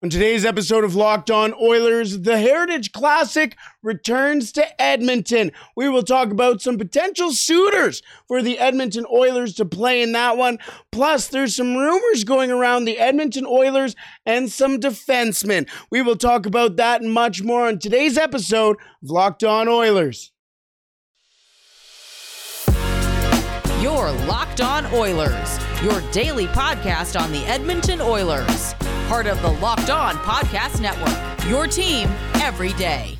On today's episode of Locked On Oilers, the Heritage Classic returns to Edmonton. We will talk about some potential suitors for the Edmonton Oilers to play in that one. Plus, there's some rumors going around the Edmonton Oilers and some defensemen. We will talk about that and much more on today's episode of Locked On Oilers. Your Locked On Oilers, your daily podcast on the Edmonton Oilers part of the Locked On Podcast Network. Your team every day.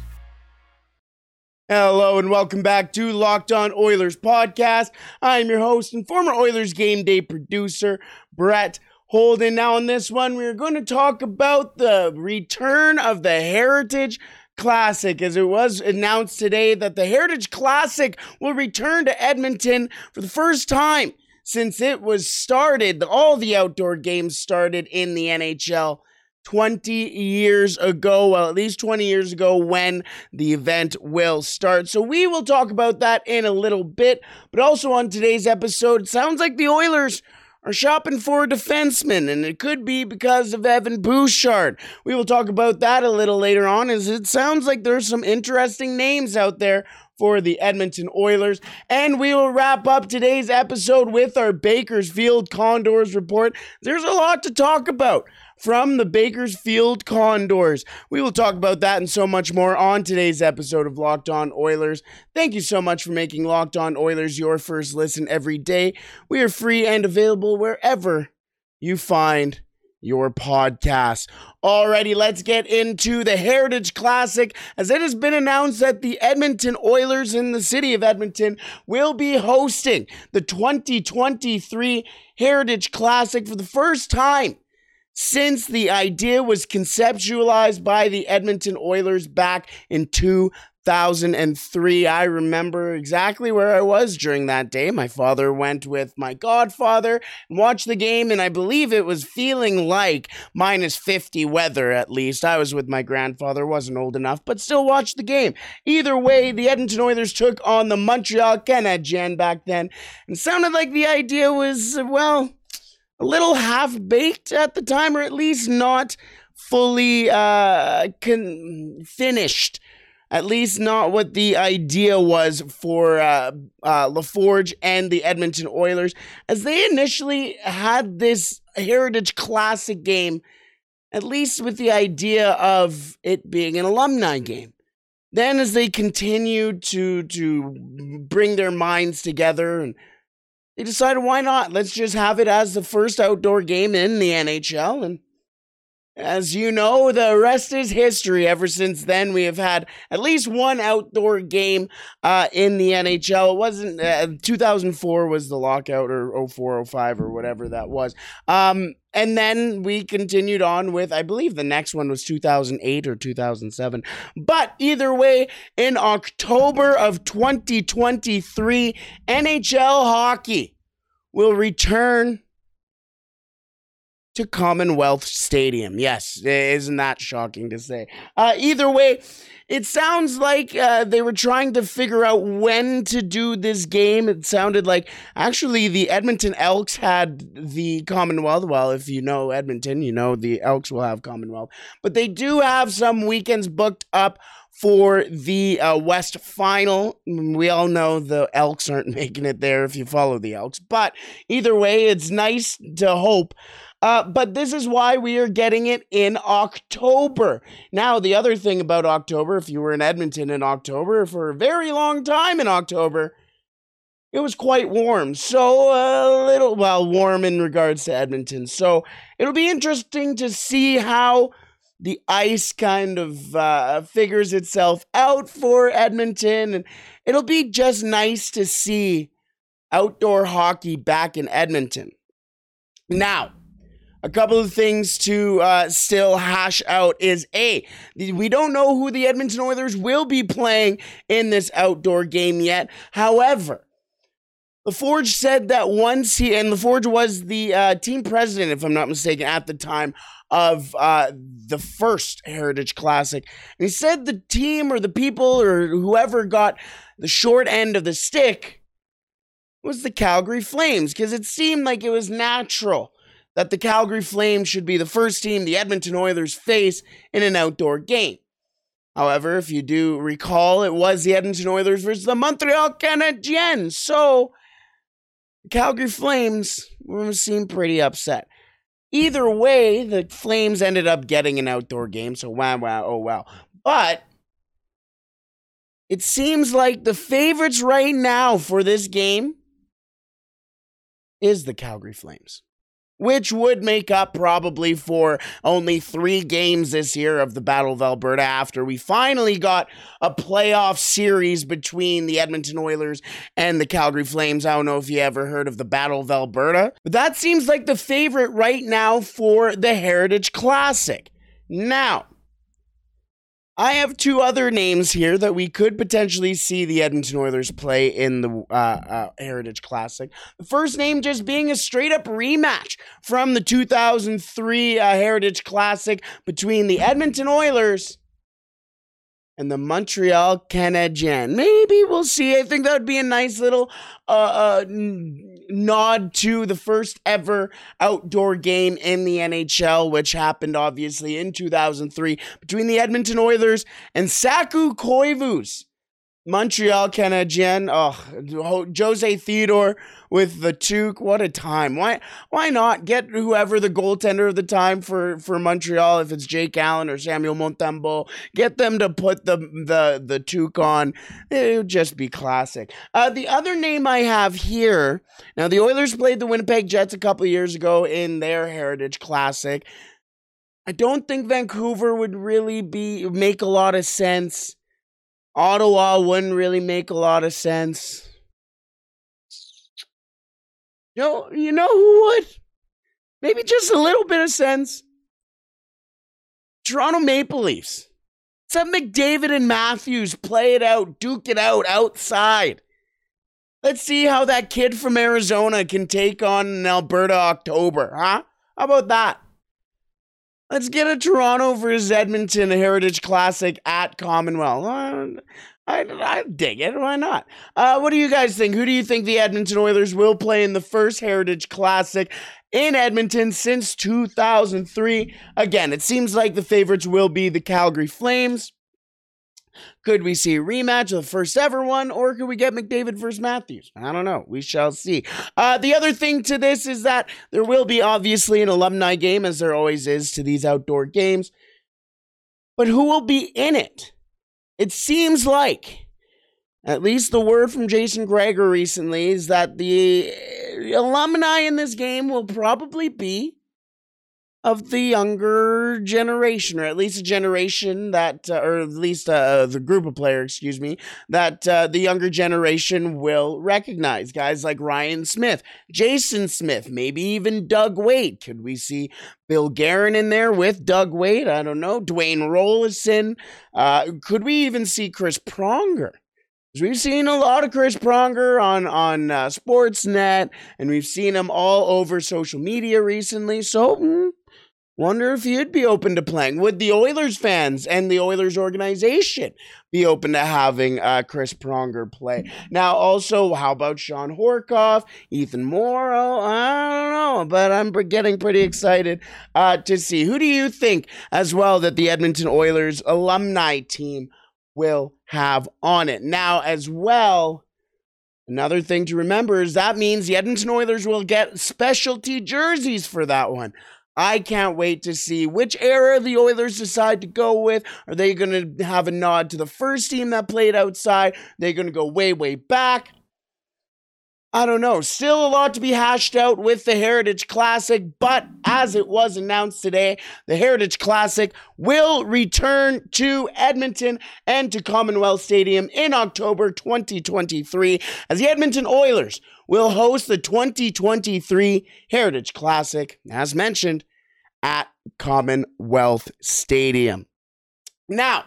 Hello and welcome back to Locked On Oilers podcast. I'm your host and former Oilers game day producer, Brett Holden. Now, on this one, we're going to talk about the return of the Heritage Classic, as it was announced today that the Heritage Classic will return to Edmonton for the first time since it was started, all the outdoor games started in the NHL 20 years ago, well, at least 20 years ago, when the event will start. So we will talk about that in a little bit. But also on today's episode, sounds like the Oilers are shopping for a defenseman, and it could be because of Evan Bouchard. We will talk about that a little later on, as it sounds like there's some interesting names out there for the Edmonton Oilers. And we will wrap up today's episode with our Bakersfield Condors report. There's a lot to talk about from the Bakersfield Condors. We will talk about that and so much more on today's episode of Locked On Oilers. Thank you so much for making Locked On Oilers your first listen every day. We are free and available wherever you find your podcast. Alrighty, let's get into the Heritage Classic as it has been announced that the Edmonton Oilers in the city of Edmonton will be hosting the 2023 Heritage Classic for the first time since the idea was conceptualized by the Edmonton Oilers back in 2003. I remember exactly where I was during that day. My father went with my godfather and watched the game, and I believe it was feeling like minus 50 weather at least. I was with my grandfather, wasn't old enough, but still watched the game. Either way, the Edmonton Oilers took on the Montreal Canadiens back then, and sounded like the idea was, uh, well, a little half baked at the time, or at least not fully uh, con- finished at least not what the idea was for uh, uh, LaForge and the Edmonton Oilers, as they initially had this Heritage Classic game, at least with the idea of it being an alumni game. Then, as they continued to to bring their minds together, and they decided, why not? Let's just have it as the first outdoor game in the NHL, and as you know, the rest is history. Ever since then, we have had at least one outdoor game uh, in the NHL. It wasn't uh, 2004 was the lockout, or 04, 05, or whatever that was. Um, and then we continued on with, I believe the next one was 2008 or 2007. But either way, in October of 2023, NHL hockey will return to Commonwealth Stadium. Yes, isn't that shocking to say? Uh, either way, it sounds like uh, they were trying to figure out when to do this game. It sounded like actually the Edmonton Elks had the Commonwealth. Well, if you know Edmonton, you know the Elks will have Commonwealth. But they do have some weekends booked up for the uh, West Final. We all know the Elks aren't making it there if you follow the Elks. But either way, it's nice to hope uh, but this is why we are getting it in October. Now, the other thing about October, if you were in Edmonton in October for a very long time in October, it was quite warm. So, a little, well, warm in regards to Edmonton. So, it'll be interesting to see how the ice kind of uh, figures itself out for Edmonton. And it'll be just nice to see outdoor hockey back in Edmonton. Now, a couple of things to uh, still hash out is A, we don't know who the Edmonton Oilers will be playing in this outdoor game yet. However, LaForge said that once he, and LaForge was the uh, team president, if I'm not mistaken, at the time of uh, the first Heritage Classic. And he said the team or the people or whoever got the short end of the stick was the Calgary Flames because it seemed like it was natural that the Calgary Flames should be the first team the Edmonton Oilers face in an outdoor game. However, if you do recall, it was the Edmonton Oilers versus the Montreal Canadiens. So, the Calgary Flames seem pretty upset. Either way, the Flames ended up getting an outdoor game. So, wow, wow, oh, wow. But it seems like the favorites right now for this game is the Calgary Flames, which would make up probably for only three games this year of the Battle of Alberta after we finally got a playoff series between the Edmonton Oilers and the Calgary Flames. I don't know if you ever heard of the Battle of Alberta, but that seems like the favorite right now for the Heritage Classic. Now, I have two other names here that we could potentially see the Edmonton Oilers play in the uh, uh, Heritage Classic. The first name just being a straight up rematch from the 2003 uh, Heritage Classic between the Edmonton Oilers and the Montreal Canadiens. Maybe we'll see. I think that would be a nice little uh, uh, nod to the first ever outdoor game in the NHL, which happened obviously in 2003 between the Edmonton Oilers and Saku Koivu's Montreal Canadien. Oh, Jose Theodore with the toque. What a time. Why why not get whoever the goaltender of the time for, for Montreal, if it's Jake Allen or Samuel Montembeault, get them to put the the the toque on. It would just be classic. Uh, the other name I have here, now the Oilers played the Winnipeg Jets a couple years ago in their Heritage Classic. I don't think Vancouver would really be make a lot of sense. Ottawa wouldn't really make a lot of sense. You know, you know who would? Maybe just a little bit of sense. Toronto Maple Leafs. Let's have McDavid and Matthews play it out, duke it out outside. Let's see how that kid from Arizona can take on an Alberta October, huh? How about that? Let's get a Toronto versus Edmonton Heritage Classic at Commonwealth. Uh, I, I dig it. Why not? Uh, what do you guys think? Who do you think the Edmonton Oilers will play in the first Heritage Classic in Edmonton since 2003? Again, it seems like the favorites will be the Calgary Flames. Could we see a rematch of the first ever one, or could we get McDavid versus Matthews? I don't know. We shall see. Uh, the other thing to this is that there will be obviously an alumni game, as there always is to these outdoor games. But who will be in it? It seems like, at least the word from Jason Gregor recently, is that the alumni in this game will probably be of the younger generation, or at least a generation that, uh, or at least uh, the group of players, excuse me, that uh, the younger generation will recognize. Guys like Ryan Smyth, Jason Smith, maybe even Doug Weight. Could we see Bill Guerin in there with Doug Weight? I don't know. Dwayne Roloson. Uh, could we even see Chris Pronger? We've seen a lot of Chris Pronger on on uh, Sportsnet, and we've seen him all over social media recently. So mm, Wonder if he'd be open to playing. Would the Oilers fans and the Oilers organization be open to having uh, Chris Pronger play? Now, also, how about Shawn Horcoff, Ethan Moreau? I don't know, but I'm getting pretty excited uh, to see. Who do you think, as well, that the Edmonton Oilers alumni team will have on it? Now, as well, Another thing to remember is that means the Edmonton Oilers will get specialty jerseys for that one. I can't wait to see which era the Oilers decide to go with. Are they going to have a nod to the first team that played outside? They're going to go way, way back? I don't know. Still a lot to be hashed out with the Heritage Classic, but as it was announced today, the Heritage Classic will return to Edmonton and to Commonwealth Stadium in October 2023 as the Edmonton Oilers will host the 2023 Heritage Classic, as mentioned, at Commonwealth Stadium. Now,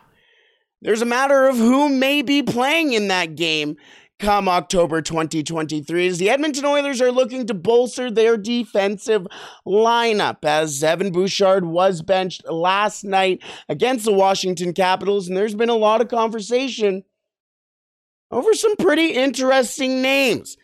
there's a matter of who may be playing in that game come October 2023 as the Edmonton Oilers are looking to bolster their defensive lineup as Evan Bouchard was benched last night against the Washington Capitals and there's been a lot of conversation over some pretty interesting names.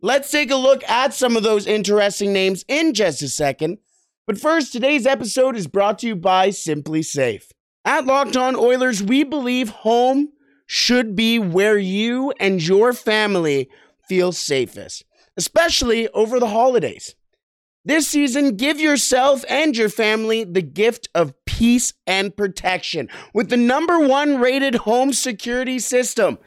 Let's take a look at some of those interesting names in just a second. But first, today's episode is brought to you by SimpliSafe. At Locked On Oilers, we believe home should be where you and your family feel safest, especially over the holidays. This season, give yourself and your family the gift of peace and protection with the number one rated home security system,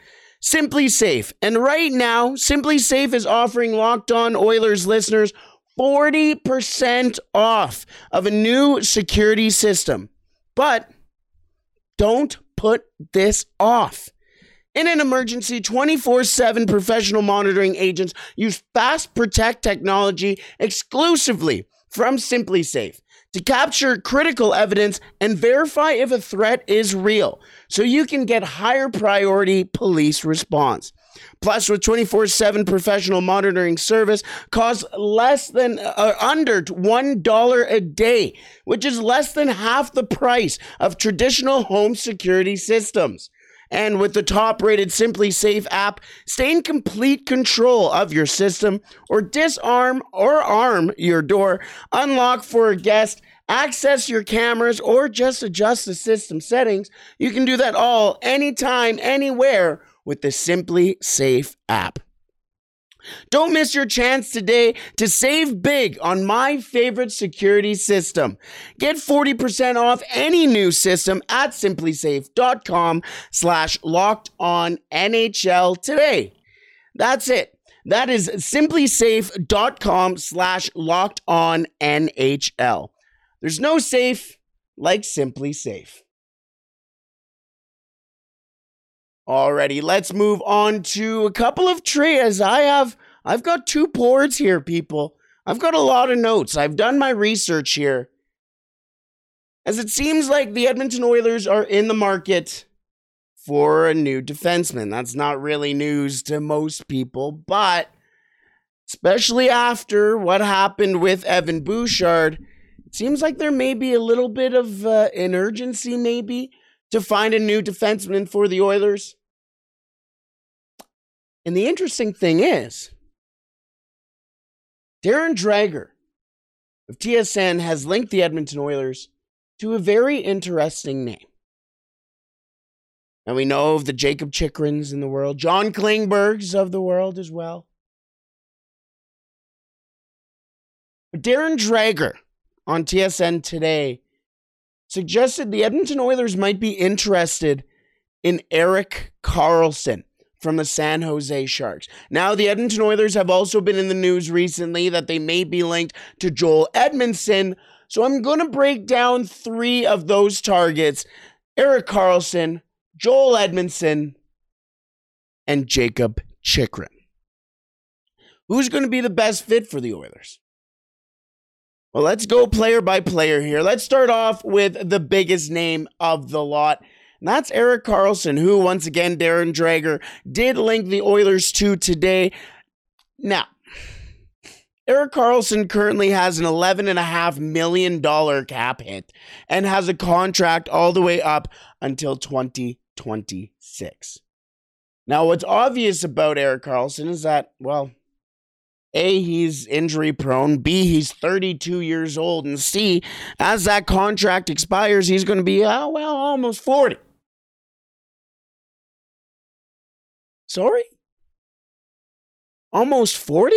SimpliSafe. And right now, SimpliSafe is offering Locked On Oilers listeners 40% off of a new security system. But don't put this off. In an emergency, 24 7 professional monitoring agents use Fast Protect technology exclusively from SimpliSafe to capture critical evidence and verify if a threat is real so you can get higher priority police response. Plus, with 24 7 professional monitoring service, costs less than uh, under $1 a day, which is less than half the price of traditional home security systems. And with the top rated SimpliSafe app, stay in complete control of your system or disarm or arm your door, unlock for a guest, access your cameras, or just adjust the system settings. You can do that all anytime, anywhere with the SimpliSafe app. Don't miss your chance today to save big on my favorite security system. Get 40% off any new system at simplisafe.com slash locked on NHL today. That's it. That is simplisafe.com slash locked on NHL. There's no safe like SimpliSafe. Alrighty, let's move on to a couple of trias. I have I've got two boards here, people. I've got a lot of notes. I've done my research here. As it seems like the Edmonton Oilers are in the market for a new defenseman. That's not really news to most people, but especially after what happened with Evan Bouchard, it seems like there may be a little bit of uh, an urgency, maybe, to find a new defenseman for the Oilers. And the interesting thing is, Darren Dreger of TSN has linked the Edmonton Oilers to a very interesting name. And we know of the Jacob Chychruns in the world, John Klingbergs of the world as well. But Darren Dreger on TSN today suggested the Edmonton Oilers might be interested in Erik Karlsson from the San Jose Sharks. Now, the Edmonton Oilers have also been in the news recently that they may be linked to Joel Edmundson. So I'm going to break down three of those targets Erik Karlsson, Joel Edmundson, and Jacob Chychrun. Who's going to be the best fit for the Oilers? Well, let's go player by player here. Let's start off with the biggest name of the lot. And that's Erik Karlsson, who, once again, Darren Dreger did link the Oilers to today. Now, Erik Karlsson currently has an $11.5 million cap hit and has a contract all the way up until 2026. Now, what's obvious about Erik Karlsson is that, well, a, he's injury prone. B, he's 32 years old. And C, as that contract expires, he's going to be, oh, well, almost 40. Sorry? Almost 40?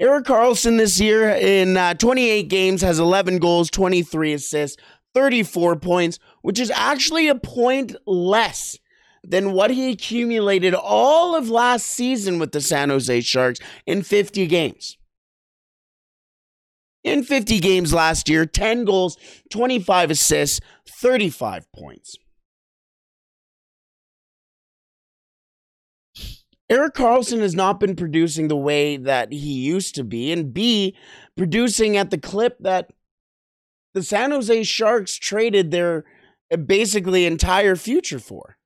Erik Karlsson this year in uh, 28 games has 11 goals, 23 assists, 34 points, which is actually a point less than what he accumulated all of last season with the San Jose Sharks in 50 games. In 50 games last year, 10 goals, 25 assists, 35 points. Erik Karlsson has not been producing the way that he used to be, and B, producing at the clip that the San Jose Sharks traded their basically entire future for.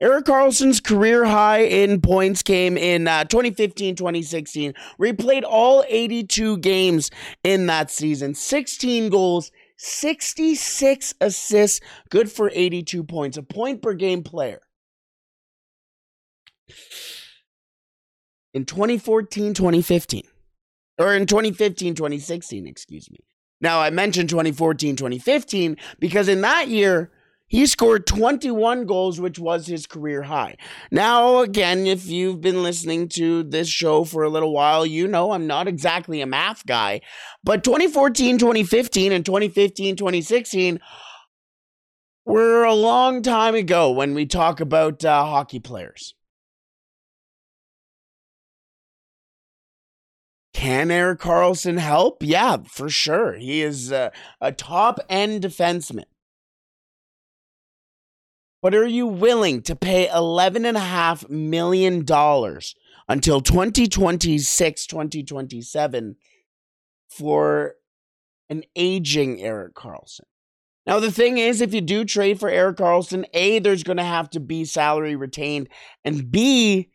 Erik Karlsson's career high in points came in uh, 2015 2016, where he played all 82 games in that season 16 goals, 66 assists, good for 82 points, a point per game player. In 2014 2015, or in 2015 2016, excuse me. Now, I mentioned 2014 2015 because in that year, he scored 21 goals, which was his career high. Now, again, if you've been listening to this show for a little while, you know I'm not exactly a math guy. But 2014, 2015, and 2015, 2016 were a long time ago when we talk about uh, hockey players. Can Erik Karlsson help? Yeah, for sure. He is a, a top end defenseman. But are you willing to pay $11.5 million until 2026, 2027 for an aging Erik Karlsson? Now, the thing is, if you do trade for Erik Karlsson, A, there's going to have to be salary retained, and B,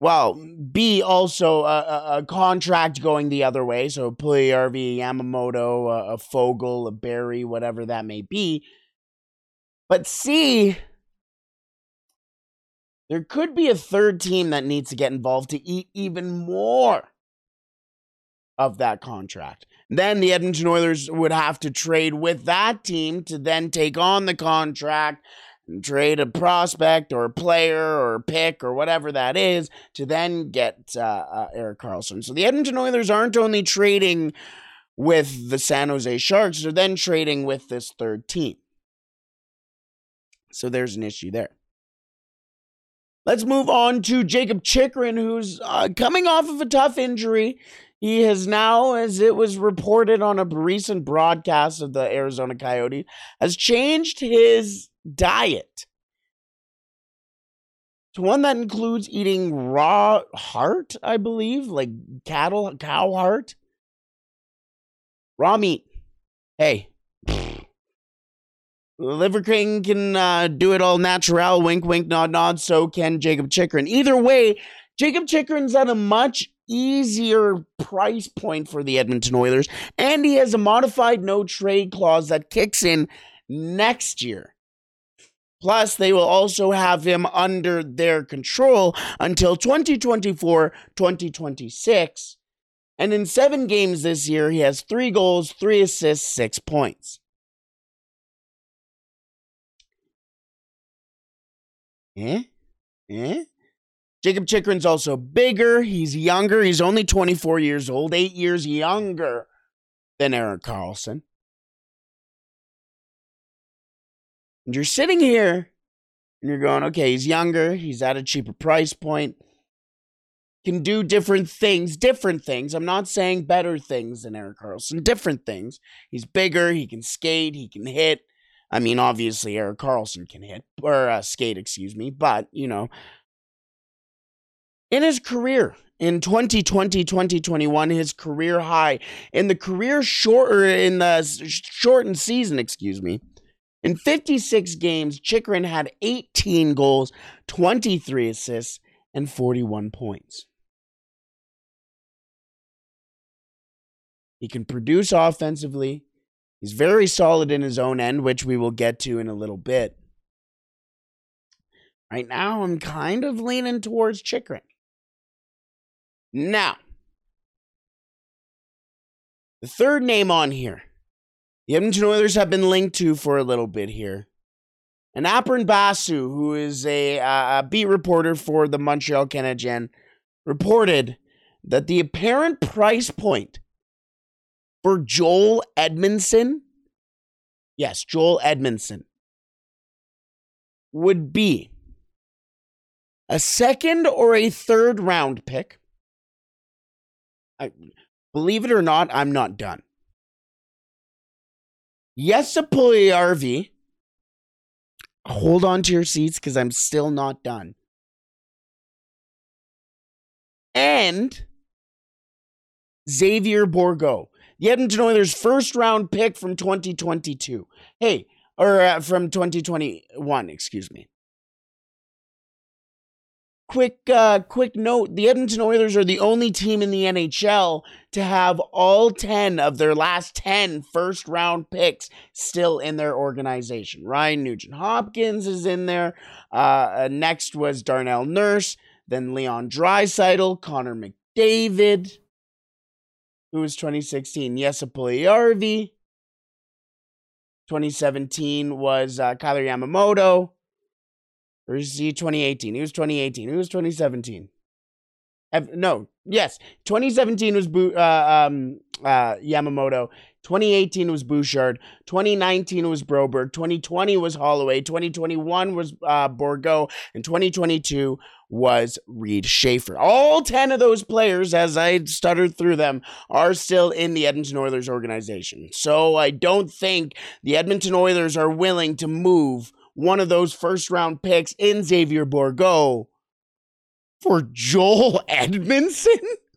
well, B, also a, a, a contract going the other way. So, Puljujarvi, Yamamoto, a, a Foegele, a Barrie, whatever that may be. But C, there could be a third team that needs to get involved to eat even more of that contract. Then the Edmonton Oilers would have to trade with that team to then take on the contract and trade a prospect or a player or a pick or whatever that is to then get uh, uh, Erik Karlsson. So the Edmonton Oilers aren't only trading with the San Jose Sharks, they're then trading with this third team. So there's an issue there. Let's move on to Jacob Chychrun, who's uh, coming off of a tough injury. He has now, as it was reported on a recent broadcast of the Arizona Coyote, has changed his diet to one that includes eating raw heart, I believe, like cattle, cow heart, raw meat. Hey, Liver King can uh, do it all natural, wink, wink, nod, nod. So can Jacob Chychrun. Either way, Jacob Chychrun's at a much easier price point for the Edmonton Oilers, and he has a modified no trade clause that kicks in next year. Plus, they will also have him under their control until 2024 2026. And in seven games this year, he has three goals, three assists, six points. Eh? Eh? Jakob Chychrun's also bigger. He's younger. He's only 24 years old, eight years younger than Erik Karlsson. And you're sitting here and you're going, okay, he's younger. He's at a cheaper price point. Can do different things, different things. I'm not saying better things than Erik Karlsson, different things. He's bigger. He can skate. He can hit. I mean, obviously, Erik Karlsson can hit or uh, skate, excuse me, but you know, in his career in 2020 2021 his career high in the career short or in the shortened season excuse me in 56 games Chychrun had 18 goals 23 assists and 41 points. He can produce offensively He's very solid in his own end, which we will get to in a little bit. Right now, I'm kind of leaning towards Chychrun. Now, the third name on here, the Edmonton Oilers have been linked to for a little bit here. And Arpon Basu, who is a, uh, a beat reporter for the Montreal Canadiens, reported that the apparent price point for Joel Edmundson, yes, Joel Edmundson, would be a second or a third round pick. I, believe it or not, I'm not done. Yes, a Puljujarvi. Hold on to your seats because I'm still not done. And Xavier the Edmonton Oilers' first round pick from 2022. Hey, or uh, from 2021, excuse me. quick uh, quick note the Edmonton Oilers are the only team in the NHL to have all 10 of their last 10 first round picks still in their organization. Ryan Nugent Hopkins is in there. Uh, next was Darnell Nurse, then Leon Draisaitl, Connor McDavid, who was 2016, Jesse Puljujarvi. 2017 was uh, Kailer Yamamoto. Or is he 2018? He was 2018. He was 2017. no, yes. 2017 was uh, um, uh, Yamamoto. 2018 was Bouchard. 2019 was Broberg. 2020 was Holloway. 2021 was uh, Bourgault. And 2022 was Reid Schaefer. All 10 of those players, as I stuttered through them, are still in the Edmonton Oilers organization. So I don't think the Edmonton Oilers are willing to move one of those first round picks in Xavier Bourgault for Joel Edmundson?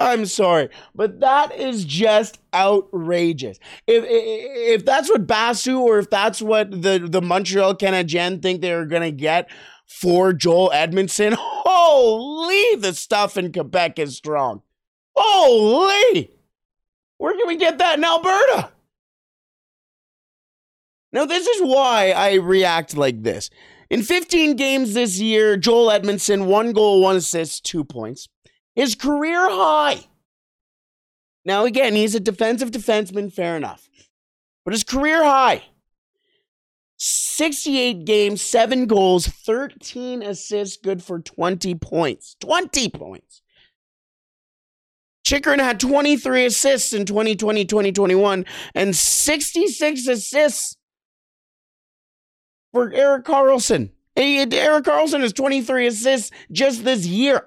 I'm sorry, but that is just outrageous. If if that's what Basu or if that's what the the Montreal Canadiens think they're gonna get for Joel Edmundson, holy, the stuff in Quebec is strong. Holy! Where can we get that in Alberta? Now, this is why I react like this. In 15 games this year, Joel Edmundson, one goal, one assist, two points. His career high. Now, again, he's a defensive defenseman, fair enough. But his career high 68 games, seven goals, 13 assists, good for 20 points. 20 points. Chychrun had 23 assists in 2020 2021 and 66 assists for Erik Karlsson. Erik Karlsson has 23 assists just this year.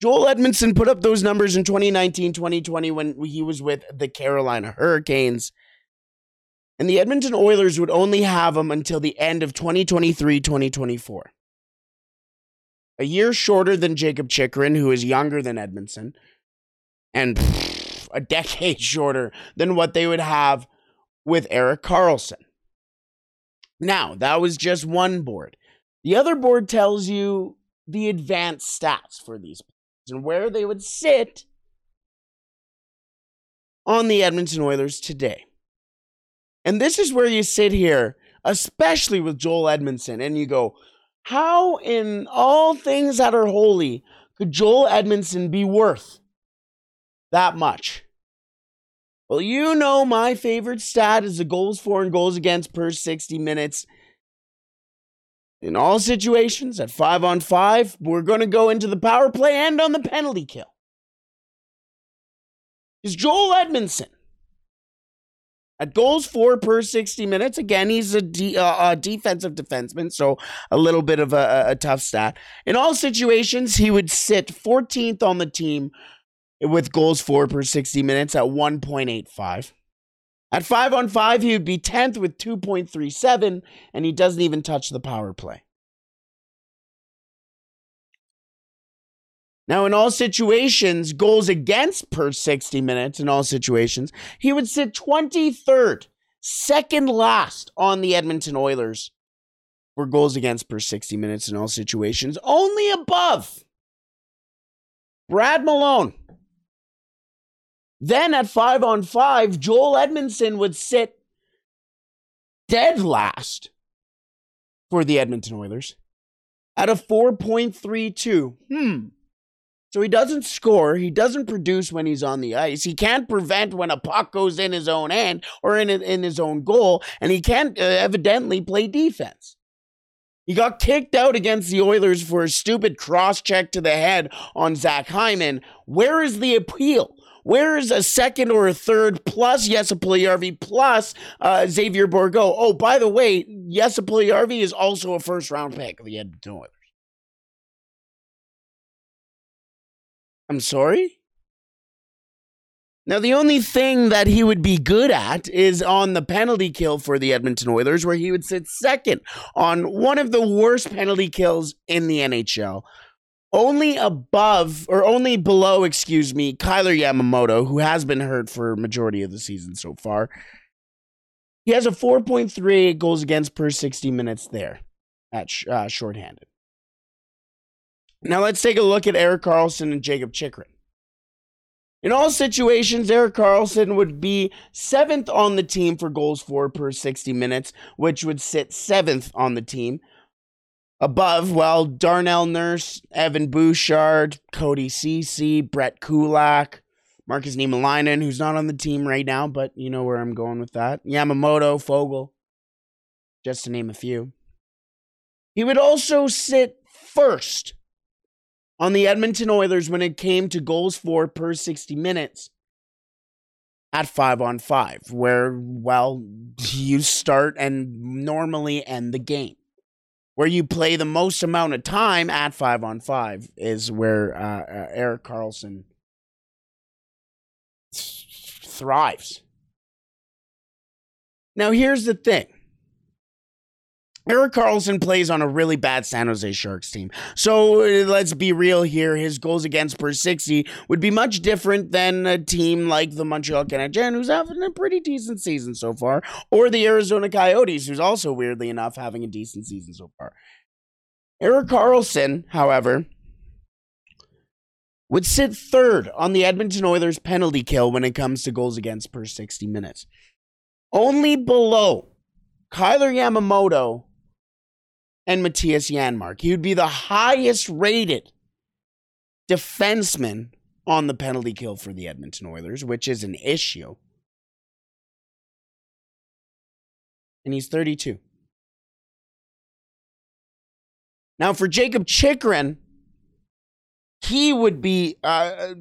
Joel Edmundson put up those numbers in 2019 2020 when he was with the Carolina Hurricanes. And the Edmonton Oilers would only have him until the end of 2023 2024 a year shorter than Jacob Chychrun, who is younger than Edmundson, and pff, a decade shorter than what they would have with Erik Karlsson. Now, that was just one board. The other board tells you the advanced stats for these players and where they would sit on the Edmonton Oilers today. And this is where you sit here, especially with Joel Edmundson, and you go, how, in all things that are holy, could Joel Edmundson be worth that much? Well, you know my favorite stat is the goals for and goals against per 60 minutes. In all situations, at five on five, we're going to go into the power play and on the penalty kill. Is Joel Edmundson at goals for per 60 minutes. Again, he's a, de- uh, a defensive defenseman, so a little bit of a, a, tough stat. In all situations, he would sit 14th on the team with goals for per 60 minutes at 1.85. At 5 on 5, he would be 10th with 2.37, and he doesn't even touch the power play. Now, in all situations, goals against per 60 minutes, in all situations, he would sit 23rd, second last on the Edmonton Oilers for goals against per 60 minutes in all situations, only above Brad Malone. Then at five on five, Joel Edmundson would sit dead last for the Edmonton Oilers at a 4.32. Hmm. So he doesn't score. He doesn't produce when he's on the ice. He can't prevent when a puck goes in his own end or in, in his own goal. And he can't uh, evidently play defense. He got kicked out against the Oilers for a stupid cross check to the head on Zach Hyman. Where is the appeal? Where is a second or a third plus Jesse Puljujarvi plus uh, Xavier Bourgault? Oh, by the way, Jesse Puljujarvi is also a first round pick of the Edmonton Oilers. I'm sorry? Now, the only thing that he would be good at is on the penalty kill for the Edmonton Oilers, where he would sit second on one of the worst penalty kills in the NHL. Only above, or only below, excuse me, Kailer Yamamoto, who has been hurt for majority of the season so far. He has a 4.38 goals against per 60 minutes there at uh, shorthanded. Now let's take a look at Erik Karlsson and Jacob Chychrun. In all situations, Eric Carlson would be seventh on the team for goals for per 60 minutes, which would sit seventh on the team. Above, well, Darnell Nurse, Evan Bouchard, Cody Ceci, Brett Kulak, Markus Niemeläinen, who's not on the team right now, but you know where I'm going with that. Yamamoto, Fogel, just to name a few. He would also sit first on the Edmonton Oilers when it came to goals for per 60 minutes at five on five, where, well, you start and normally end the game. Where you play the most amount of time at five on five is where uh, uh, Erik Karlsson thrives. Now, here's the thing Erik Karlsson plays on a really bad San Jose Sharks team. So uh, let's be real here. His goals against per 60 would be much different than a team like the Montreal Canadiens, who's having a pretty decent season so far, or the Arizona Coyotes, who's also, weirdly enough, having a decent season so far. Erik Karlsson, however, would sit third on the Edmonton Oilers penalty kill when it comes to goals against per 60 minutes. Only below Kailer Yamamoto and Mattias Janmark. He would be the highest rated defenseman on the penalty kill for the Edmonton Oilers, which is an issue. And he's 32. Now, for Jacob Chychrun, he would be uh,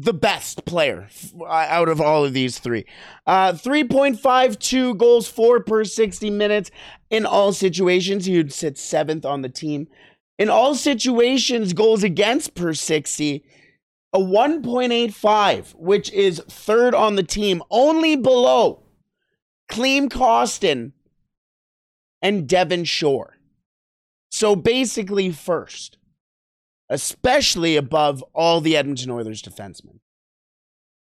the best player uh, out of all of these three. Uh, 3.52 goals for per 60 minutes in all situations. He would sit seventh on the team. In all situations, goals against per 60, a 1.85, which is third on the team, only below Klim Kostin and Devin Shore. So basically, first especially above all the Edmonton Oilers defensemen.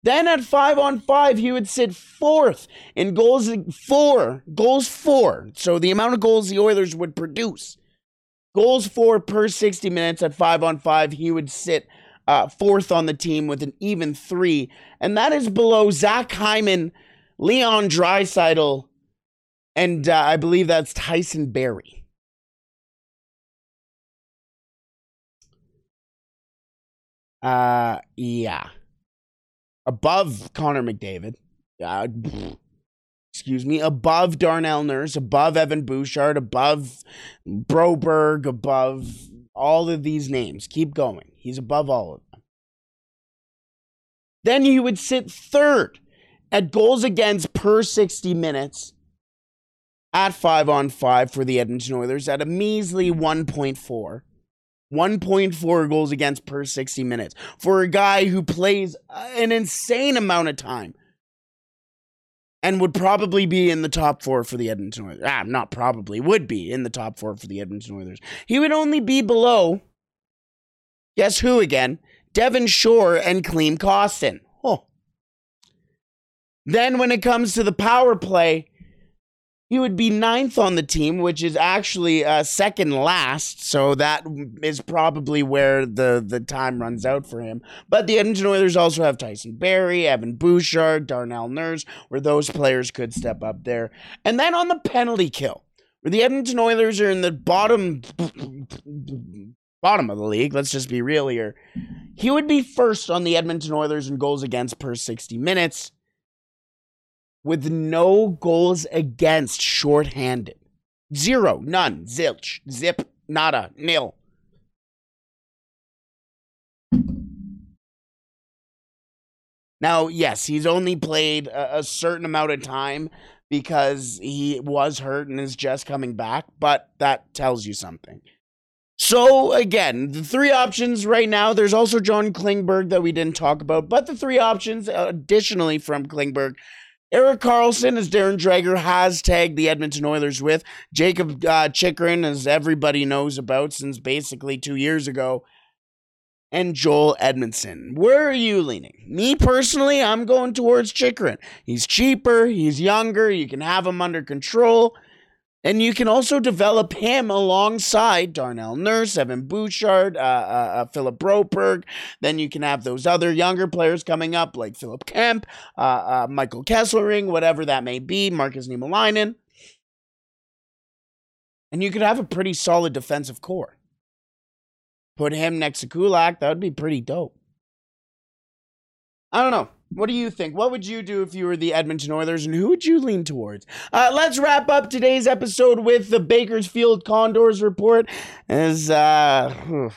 Then at five on five, he would sit fourth in goals four, goals four. So the amount of goals the Oilers would produce. Goals four per 60 minutes at five on five, he would sit uh, fourth on the team with an even three. And that is below Zach Hyman, Leon Draisaitl, and uh, I believe that's Tyson Barrie. Uh, yeah. Above Connor McDavid. Uh, excuse me. Above Darnell Nurse, above Evan Bouchard, above Broberg, above all of these names. Keep going. He's above all of them. Then he would sit third at goals against per 60 minutes at 5 on 5 for the Edmonton Oilers at a measly 1.4. 1.4 goals against per 60 minutes for a guy who plays an insane amount of time and would probably be in the top four for the Edmonton Oilers. Ah, not probably, would be in the top four for the Edmonton Oilers. He would only be below, guess who again? Devin Shore and Klim Kostin. Oh. Then when it comes to the power play, he would be ninth on the team, which is actually uh, second last. So that is probably where the, the time runs out for him. But the Edmonton Oilers also have Tyson Barrie, Evan Bouchard, Darnell Nurse, where those players could step up there. And then on the penalty kill, where the Edmonton Oilers are in the bottom bottom of the league. Let's just be real here. He would be first on the Edmonton Oilers in goals against per 60 minutes with no goals against shorthanded. Zero, none, zilch, zip, nada, nil. Now, yes, he's only played a, a, certain amount of time because he was hurt and is just coming back, but that tells you something. So, again, the three options right now, there's also John Klingberg that we didn't talk about, but the three options additionally from Klingberg Erik Karlsson, as Darren Dreger has tagged the Edmonton Oilers with. Jacob uh, Chychrun, as everybody knows about since basically two years ago. and Joel Edmondson. Where are you leaning? Me personally, I'm going towards Chychrun. He's cheaper, he's younger, you can have him under control. And you can also develop him alongside Darnell Nurse, Evan Bouchard, uh, uh, uh, Philip Broberg. Then you can have those other younger players coming up like Philip Kemp, uh, uh, Michael Kesselring, whatever that may be, Markus Niemeläinen. And you could have a pretty solid defensive core. Put him next to Kulak, that would be pretty dope. I don't know. What do you think? What would you do if you were the Edmonton Oilers, and who would you lean towards? Uh, let's wrap up today's episode with the Bakersfield Condors report. As uh,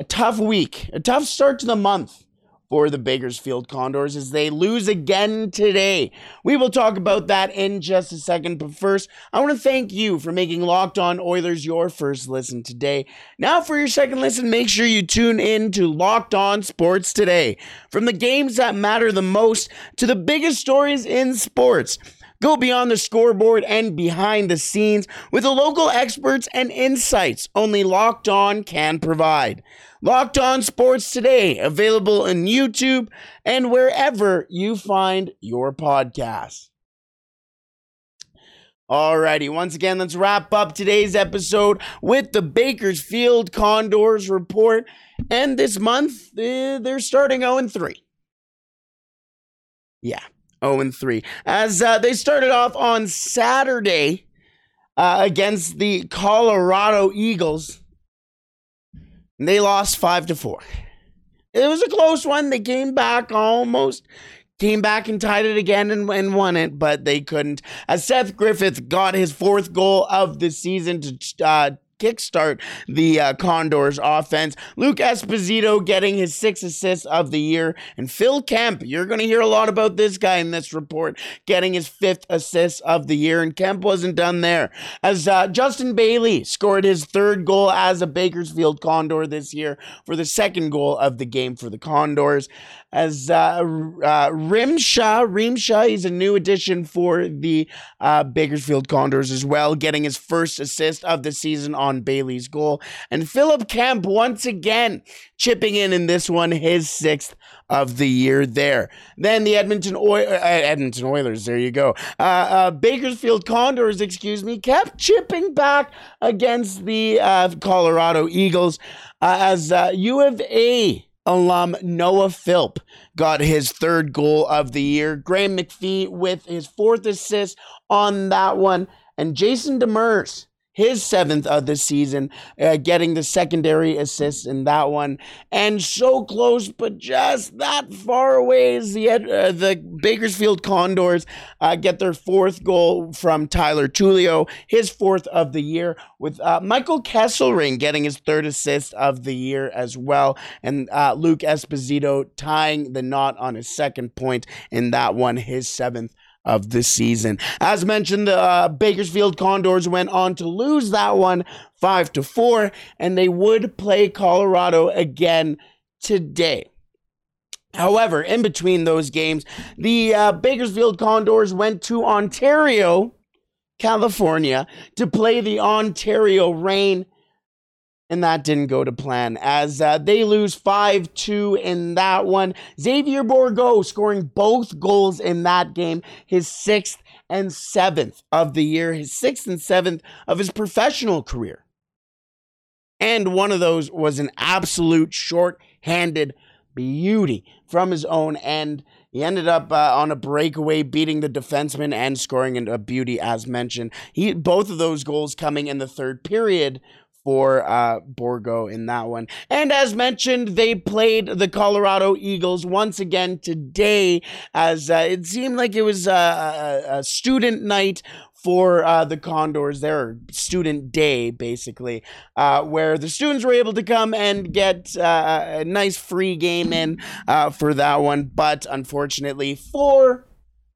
a tough week, a tough start to the month for the Bakersfield Condors as they lose again today. We will talk about that in just a second, but first, I want to thank you for making Locked On Oilers your first listen today. Now, for your second listen, make sure you tune in to Locked On Sports today. From the games that matter the most to the biggest stories in sports. Go beyond the scoreboard and behind the scenes with the local experts and insights only Locked On can provide. Locked On Sports Today, available on YouTube and wherever you find your podcasts. Alrighty, once again, let's wrap up today's episode with the Bakersfield Condors report. And this month, eh, they're starting 0 3. Yeah, 0 3. As uh, they started off on Saturday uh, against the Colorado Eagles they lost five to four. It was a close one. They came back almost, came back and tied it again and, and won it, but they couldn't. As Seth Griffith got his fourth goal of the season to uh, kickstart the uh, Condors offense. Luke Esposito getting his sixth assists of the year. And Phil Kemp, you're going to hear a lot about this guy in this report, getting his fifth assist of the year. And Kemp wasn't done there. As uh, Justin Bailey scored his third goal as a Bakersfield Condor this year for the second goal of the game for the Condors as uh, uh, Rimsha. Rimsha is a new addition for the uh, Bakersfield Condors as well, getting his first assist of the season on Bailey's goal. And Philip Kemp once again chipping in in this one, his sixth of the year there. Then the Edmonton, Oil- uh, Edmonton Oilers, there you go. Uh, uh, Bakersfield Condors, excuse me, kept chipping back against the Colorado Eagles as U of A alum Noah Philp got his third goal of the year. Graham McPhee with his fourth assist on that one. And Jason Demers his seventh of the season, uh, getting the secondary assist in that one, and so close, but just that far away as the uh, the Bakersfield Condors uh, get their fourth goal from Tyler Tulio, his fourth of the year, with uh, Michael Kesselring getting his third assist of the year as well, and uh, Luke Esposito tying the knot on his second point in that one, his seventh of the season. As mentioned, the uh, Bakersfield Condors went on to lose that one 5 to 4 and they would play Colorado again today. However, in between those games, the uh, Bakersfield Condors went to Ontario, California to play the Ontario Reign and that didn't go to plan as uh, they lose 5 2 in that one. Xavier Bourgault scoring both goals in that game, his sixth and seventh of the year, his sixth and seventh of his professional career. And one of those was an absolute short handed beauty from his own end. He ended up uh, on a breakaway, beating the defenseman and scoring a beauty, as mentioned. He both of those goals coming in the third period, for uh, Bourgault in that one. And as mentioned, they played the Colorado Eagles once again today, as uh, it seemed like it was a, a student night for uh, the Condors, their student day, basically, uh, where the students were able to come and get uh, a nice free game in uh, for that one. But unfortunately, for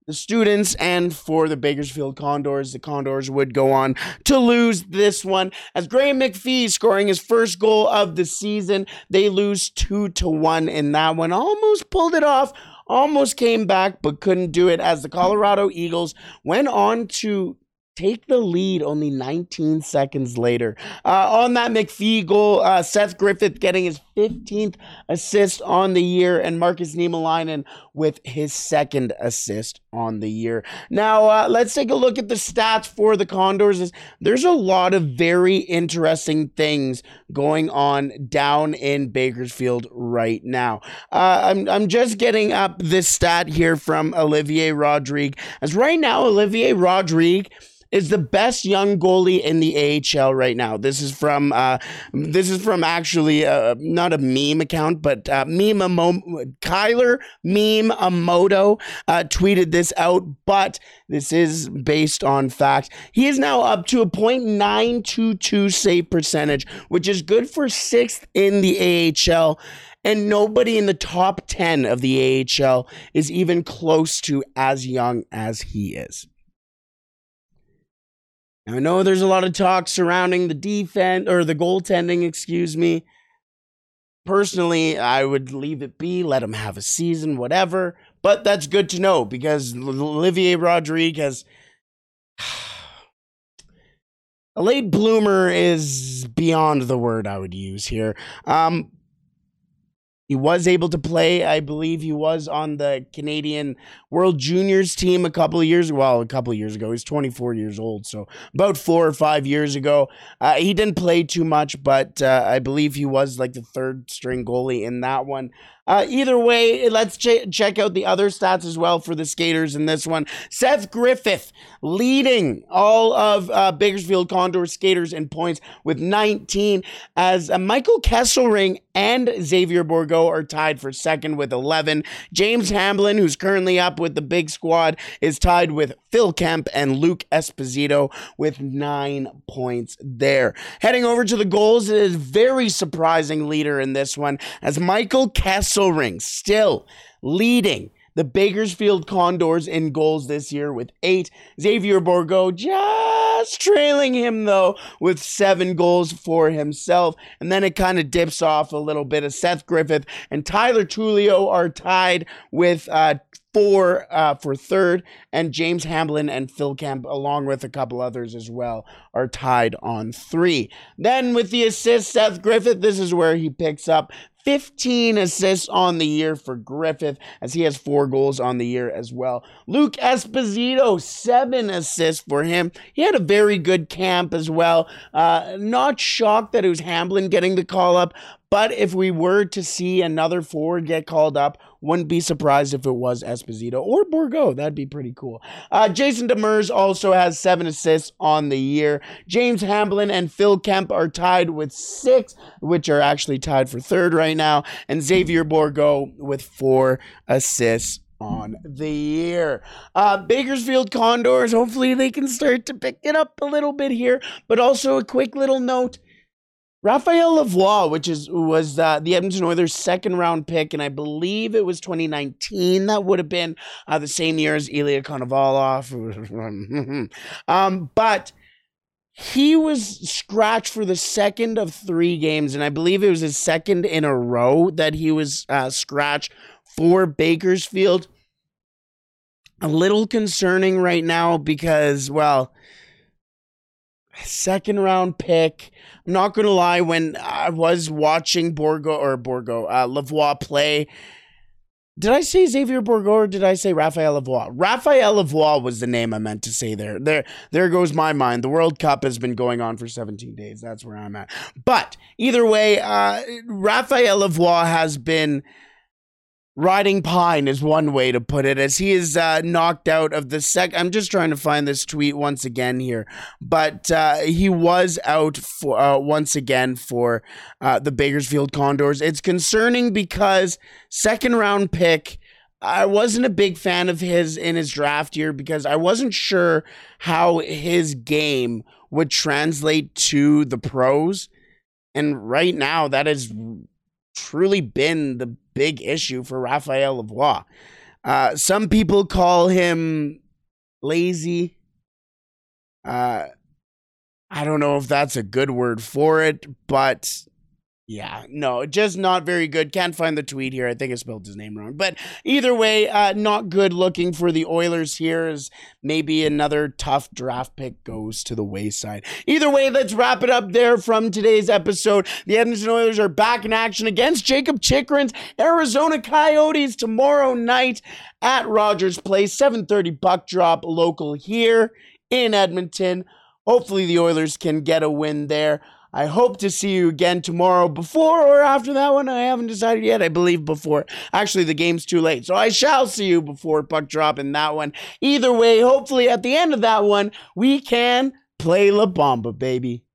the students and for the Bakersfield Condors. The Condors would go on to lose this one as Graham McPhee scoring his first goal of the season. They lose two to one in that one. Almost pulled it off. Almost came back, but couldn't do it as the Colorado Eagles went on to take the lead only 19 seconds later. Uh, on that McPhee goal, uh, Seth Griffith getting his 15th assist on the year, and Markus Niemeläinen with his second assist on the year. Now, uh, let's take a look at the stats for the Condors. There's a lot of very interesting things going on down in Bakersfield right now. Uh, I'm, I'm just getting up this stat here from Olivier Rodrigue. As right now, Olivier Rodrigue is the best young goalie in the AHL right now. This is from uh, this is from actually uh, not a meme account, but uh, meme Amo- Kyler meme Amoto uh, tweeted this out, but this is based on fact. He is now up to a .922 save percentage, which is good for sixth in the AHL and nobody in the top 10 of the AHL is even close to as young as he is. Now, I know there's a lot of talk surrounding the defense or the goaltending, excuse me. Personally, I would leave it be, let him have a season, whatever. But that's good to know because Olivier Rodrigue has. A late bloomer is beyond the word I would use here. Um, he was able to play. I believe he was on the Canadian World Juniors team a couple of years. Well, a couple of years ago. He's 24 years old, so about four or five years ago. Uh, he didn't play too much, but uh, I believe he was like the third string goalie in that one. Uh, either way, let's ch- check out the other stats as well for the skaters in this one. Seth Griffith leading all of uh, Bakersfield Condor skaters in points with 19, as uh, Michael Kesselring and Xavier Bourgault are tied for second with 11. James Hamblin, who's currently up with the big squad, is tied with Phil Kemp and Luke Esposito with nine points there. Heading over to the goals, it is very surprising leader in this one as Michael Kesselring still leading the Bakersfield Condors in goals this year with eight. Xavier Bourgault just trailing him, though, with seven goals for himself. And then it kind of dips off a little bit. As Seth Griffith and Tyler Tulio are tied with uh, four uh, for third, and James Hamblin and Phil Kemp, along with a couple others as well, are tied on three. Then with the assist, Seth Griffith, this is where he picks up 15 assists on the year for Griffith, as he has four goals on the year as well. Luke Esposito, seven assists for him. He had a very good camp as well. Uh, not shocked that it was Hamblin getting the call up, but if we were to see another forward get called up, wouldn't be surprised if it was Esposito or Bourgault. That'd be pretty cool. Uh, Jason Demers also has seven assists on the year. James Hamblin and Phil Kemp are tied with six, which are actually tied for third right now. And Xavier Bourgault with four assists on the year. Uh, Bakersfield Condors, hopefully they can start to pick it up a little bit here. But also a quick little note Raphael Lavoie, which is was uh, the Edmonton Oilers' second round pick, and I believe it was 2019. That would have been uh, the same year as Ilya Konovalov. um, but he was scratched for the second of three games, and I believe it was his second in a row that he was uh, scratched for Bakersfield. A little concerning right now because, well, second round pick. I'm not gonna lie, when I was watching Bourgault or Bourgault uh, Lavoie play, did I say Xavier Bourgault or did I say Raphael Lavoie? Raphael Lavoie was the name I meant to say there. There, there goes my mind. The World Cup has been going on for 17 days. That's where I'm at. But either way, uh, Raphael Lavoie has been riding pine is one way to put it as he is uh, knocked out of the sec i'm just trying to find this tweet once again here but uh, he was out for uh, once again for uh, the bakersfield condors it's concerning because second round pick I wasn't a big fan of his in his draft year because I wasn't sure how his game would translate to the pros. And right now, that has truly been the big issue for Raphael Lavoie. Uh, some people call him lazy. Uh, I don't know if that's a good word for it, but Yeah, no, just not very good. Can't find the tweet here. I think I spelled his name wrong. But either way, uh, not good looking for the Oilers here as maybe another tough draft pick goes to the wayside. Either way, let's wrap it up there from today's episode. The Edmonton Oilers are back in action against Jakob Chychrun's Arizona Coyotes tomorrow night at Rogers Place, 7:30 puck drop local here in Edmonton. Hopefully the Oilers can get a win there. I hope to see you again tomorrow before or after that one. I haven't decided yet. I believe before. Actually, the game's too late. So I shall see you before puck drop in that one. Either way, hopefully at the end of that one, we can play La Bamba, baby.